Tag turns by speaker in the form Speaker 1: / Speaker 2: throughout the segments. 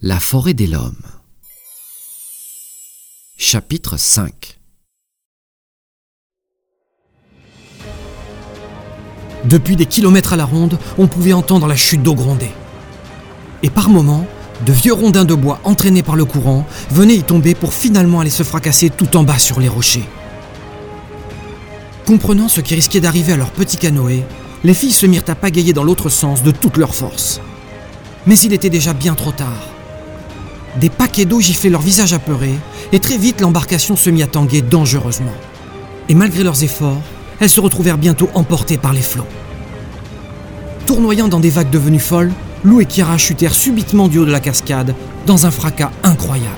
Speaker 1: La forêt des Lommes Chapitre 5
Speaker 2: Depuis des kilomètres à la ronde, on pouvait entendre la chute d'eau gronder. Et par moments, de vieux rondins de bois entraînés par le courant venaient y tomber pour finalement aller se fracasser tout en bas sur les rochers. Comprenant ce qui risquait d'arriver à leur petit canoë, les filles se mirent à pagayer dans l'autre sens de toute leur force. Mais il était déjà bien trop tard. Des paquets d'eau giflaient leur visage apeuré, et très vite l'embarcation se mit à tanguer dangereusement. Et malgré leurs efforts, elles se retrouvèrent bientôt emportées par les flots. Tournoyant dans des vagues devenues folles, Lou et Kiara chutèrent subitement du haut de la cascade dans un fracas incroyable.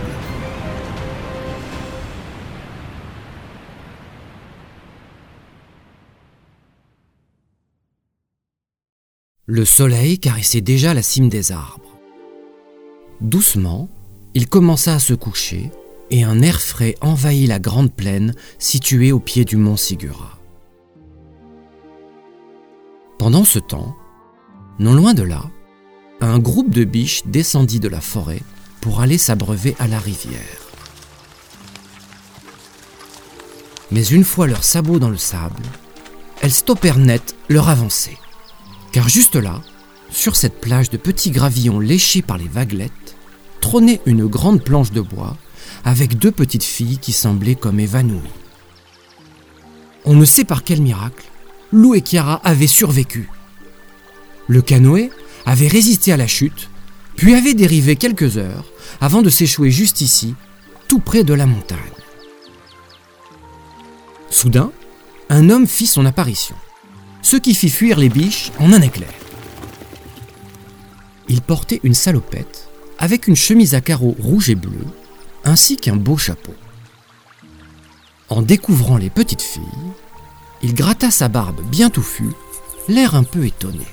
Speaker 2: Le soleil caressait déjà la cime des arbres. Doucement, il commença à se coucher et un air frais envahit la grande plaine située au pied du mont Sigura. Pendant ce temps, non loin de là, un groupe de biches descendit de la forêt pour aller s'abreuver à la rivière. Mais une fois leurs sabots dans le sable, elles stoppèrent net leur avancée. Car juste là, sur cette plage de petits gravillons léchés par les vaguelettes, trônait une grande planche de bois avec deux petites filles qui semblaient comme évanouies. On ne sait par quel miracle, Lou et Chiara avaient survécu. Le canoë avait résisté à la chute, puis avait dérivé quelques heures avant de s'échouer juste ici, tout près de la montagne. Soudain, un homme fit son apparition, ce qui fit fuir les biches en un éclair. Il portait une salopette avec une chemise à carreaux rouge et bleu, ainsi qu'un beau chapeau. En découvrant les petites filles, il gratta sa barbe bien touffue, l'air un peu étonné.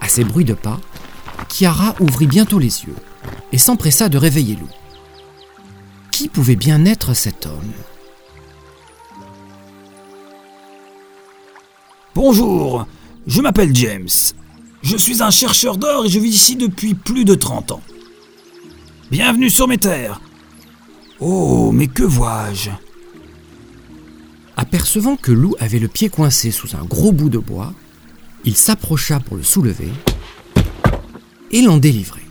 Speaker 2: À ces bruits de pas, Chiara ouvrit bientôt les yeux et s'empressa de réveiller Lou. Qui pouvait bien être cet homme?
Speaker 3: Bonjour, je m'appelle James. Je suis un chercheur d'or et je vis ici depuis plus de 30 ans. Bienvenue sur mes terres. Oh, mais que vois-je?
Speaker 2: Apercevant que Lou avait le pied coincé sous un gros bout de bois, il s'approcha pour le soulever et l'en délivrer.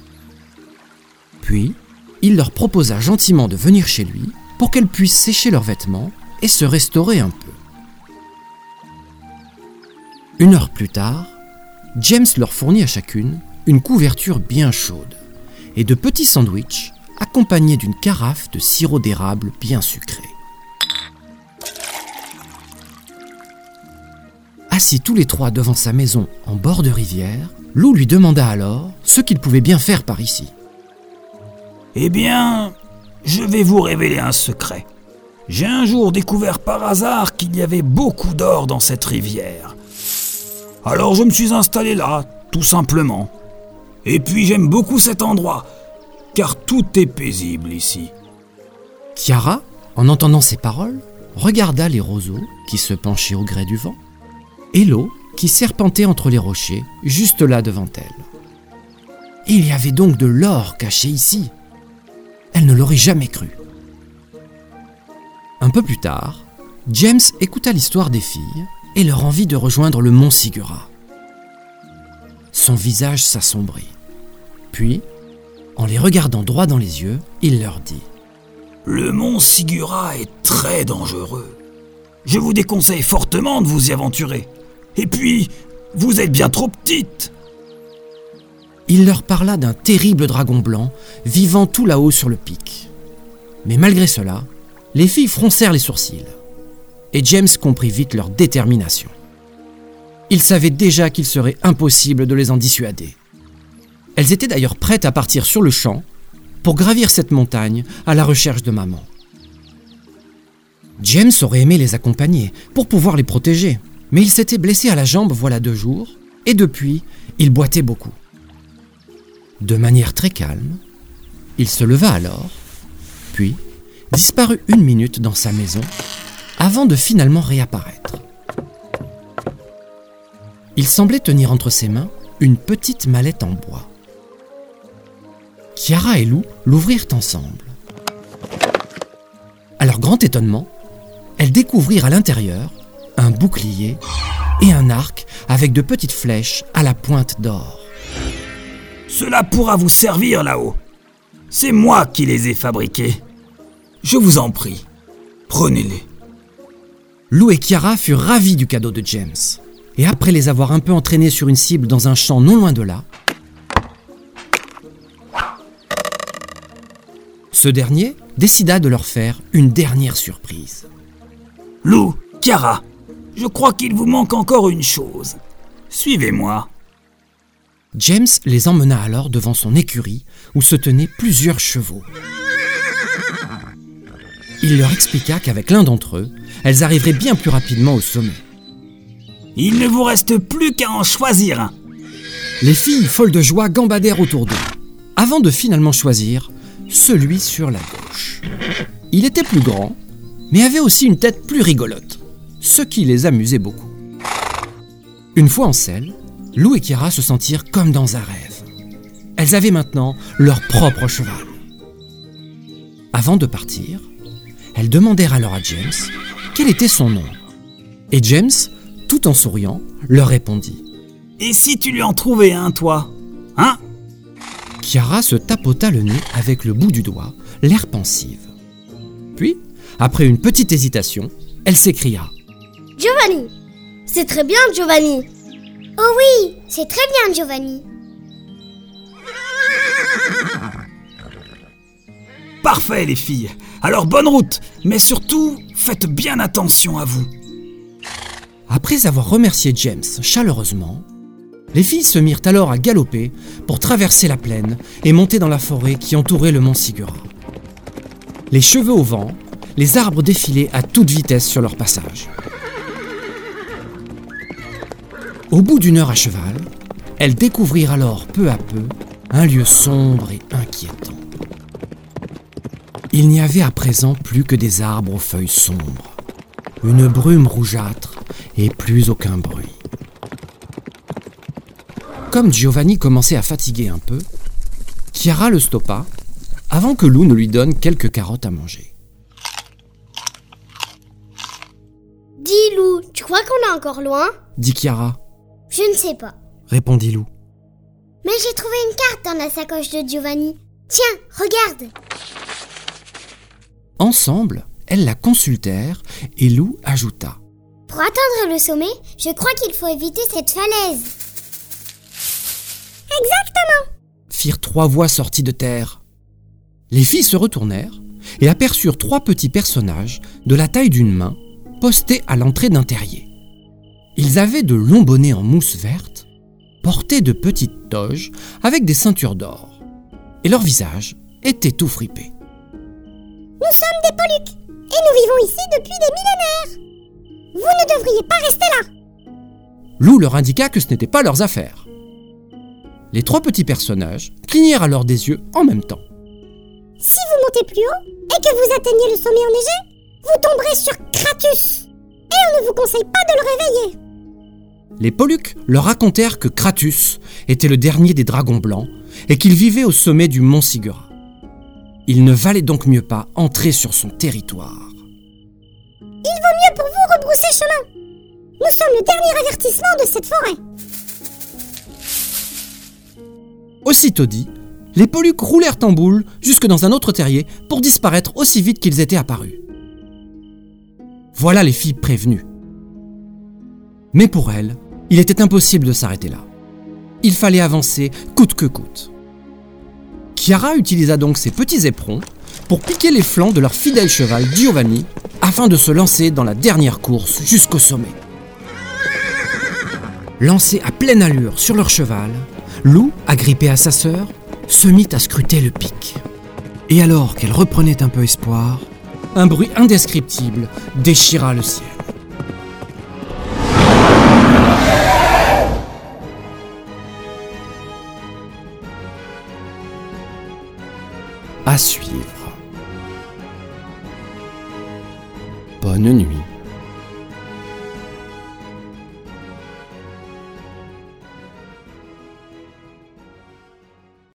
Speaker 2: Puis, il leur proposa gentiment de venir chez lui pour qu'elles puissent sécher leurs vêtements et se restaurer un peu. Une heure plus tard, James leur fournit à chacune une couverture bien chaude et de petits sandwichs accompagnés d'une carafe de sirop d'érable bien sucré. Assis tous les trois devant sa maison en bord de rivière, Lou lui demanda alors ce qu'il pouvait bien faire par ici.
Speaker 3: Eh bien, je vais vous révéler un secret. J'ai un jour découvert par hasard qu'il y avait beaucoup d'or dans cette rivière. Alors je me suis installé là, tout simplement. Et puis j'aime beaucoup cet endroit, car tout est paisible ici.
Speaker 2: Chiara, en entendant ces paroles, regarda les roseaux qui se penchaient au gré du vent, et l'eau qui serpentait entre les rochers, juste là devant elle. Il y avait donc de l'or caché ici. Elle ne l'aurait jamais cru. Un peu plus tard, James écouta l'histoire des filles et leur envie de rejoindre le mont Sigura. Son visage s'assombrit. Puis, en les regardant droit dans les yeux, il leur dit
Speaker 3: Le mont Sigura est très dangereux. Je vous déconseille fortement de vous y aventurer. Et puis, vous êtes bien trop petite.
Speaker 2: Il leur parla d'un terrible dragon blanc vivant tout là-haut sur le pic. Mais malgré cela, les filles froncèrent les sourcils et James comprit vite leur détermination. Il savait déjà qu'il serait impossible de les en dissuader. Elles étaient d'ailleurs prêtes à partir sur le champ pour gravir cette montagne à la recherche de maman. James aurait aimé les accompagner pour pouvoir les protéger, mais il s'était blessé à la jambe voilà deux jours, et depuis, il boitait beaucoup. De manière très calme, il se leva alors, puis disparut une minute dans sa maison avant de finalement réapparaître. Il semblait tenir entre ses mains une petite mallette en bois. Chiara et Lou l'ouvrirent ensemble. À leur grand étonnement, elles découvrirent à l'intérieur un bouclier et un arc avec de petites flèches à la pointe d'or.
Speaker 3: Cela pourra vous servir là-haut. C'est moi qui les ai fabriqués. Je vous en prie, prenez-les.
Speaker 2: Lou et Chiara furent ravis du cadeau de James. Et après les avoir un peu entraînés sur une cible dans un champ non loin de là, ce dernier décida de leur faire une dernière surprise.
Speaker 3: Lou, Chiara, je crois qu'il vous manque encore une chose. Suivez-moi.
Speaker 2: James les emmena alors devant son écurie où se tenaient plusieurs chevaux. Il leur expliqua qu'avec l'un d'entre eux, elles arriveraient bien plus rapidement au sommet.
Speaker 3: Il ne vous reste plus qu'à en choisir un.
Speaker 2: Les filles, folles de joie, gambadèrent autour d'eux, avant de finalement choisir celui sur la gauche. Il était plus grand, mais avait aussi une tête plus rigolote, ce qui les amusait beaucoup. Une fois en selle, Lou et Kira se sentirent comme dans un rêve. Elles avaient maintenant leur propre cheval. Avant de partir, elles demandèrent alors à James quel était son nom. Et James, tout en souriant, leur répondit.
Speaker 3: Et si tu lui en trouvais un, toi Hein?
Speaker 2: Chiara se tapota le nez avec le bout du doigt, l'air pensive. Puis, après une petite hésitation, elle s'écria.
Speaker 4: Giovanni C'est très bien, Giovanni
Speaker 5: Oh oui, c'est très bien, Giovanni.
Speaker 3: Parfait, les filles. Alors bonne route, mais surtout, faites bien attention à vous.
Speaker 2: Après avoir remercié James chaleureusement, les filles se mirent alors à galoper pour traverser la plaine et monter dans la forêt qui entourait le mont Sigura. Les cheveux au vent, les arbres défilaient à toute vitesse sur leur passage. Au bout d'une heure à cheval, elles découvrirent alors peu à peu un lieu sombre et inquiétant. Il n'y avait à présent plus que des arbres aux feuilles sombres, une brume rougeâtre et plus aucun bruit. Comme Giovanni commençait à fatiguer un peu, Chiara le stoppa avant que Lou ne lui donne quelques carottes à manger.
Speaker 5: Dis Lou, tu crois qu'on est encore loin?
Speaker 2: Dit Chiara,
Speaker 5: Je ne sais pas.
Speaker 2: répondit Lou.
Speaker 5: Mais j'ai trouvé une carte dans la sacoche de Giovanni. Tiens, regarde.
Speaker 2: Ensemble, elles la consultèrent et Lou ajouta.
Speaker 5: Pour atteindre le sommet, je crois qu'il faut éviter cette falaise. Exactement.
Speaker 2: firent trois voix sorties de terre. Les filles se retournèrent et aperçurent trois petits personnages de la taille d'une main postés à l'entrée d'un terrier. Ils avaient de longs bonnets en mousse verte, portaient de petites toges avec des ceintures d'or, et leurs visages étaient tout fripés.
Speaker 5: Nous sommes des Poluques et nous vivons ici depuis des millénaires. Vous ne devriez pas rester là.
Speaker 2: Lou leur indiqua que ce n'était pas leurs affaires. Les trois petits personnages clignèrent alors des yeux en même temps.
Speaker 5: Si vous montez plus haut et que vous atteignez le sommet enneigé, vous tomberez sur Kratus. Et on ne vous conseille pas de le réveiller.
Speaker 2: Les Poluques leur racontèrent que Kratus était le dernier des dragons blancs et qu'il vivait au sommet du mont Sigura. Il ne valait donc mieux pas entrer sur son territoire.
Speaker 5: Il vaut mieux pour vous rebrousser chemin. Nous sommes le dernier avertissement de cette forêt.
Speaker 2: Aussitôt dit, les Poluques roulèrent en boule jusque dans un autre terrier pour disparaître aussi vite qu'ils étaient apparus. Voilà les filles prévenues. Mais pour elles, il était impossible de s'arrêter là. Il fallait avancer coûte que coûte. Chiara utilisa donc ses petits éperons pour piquer les flancs de leur fidèle cheval Giovanni afin de se lancer dans la dernière course jusqu'au sommet. Lancé à pleine allure sur leur cheval, Lou, agrippée à sa sœur, se mit à scruter le pic. Et alors qu'elle reprenait un peu espoir, un bruit indescriptible déchira le ciel. À suivre. Bonne nuit.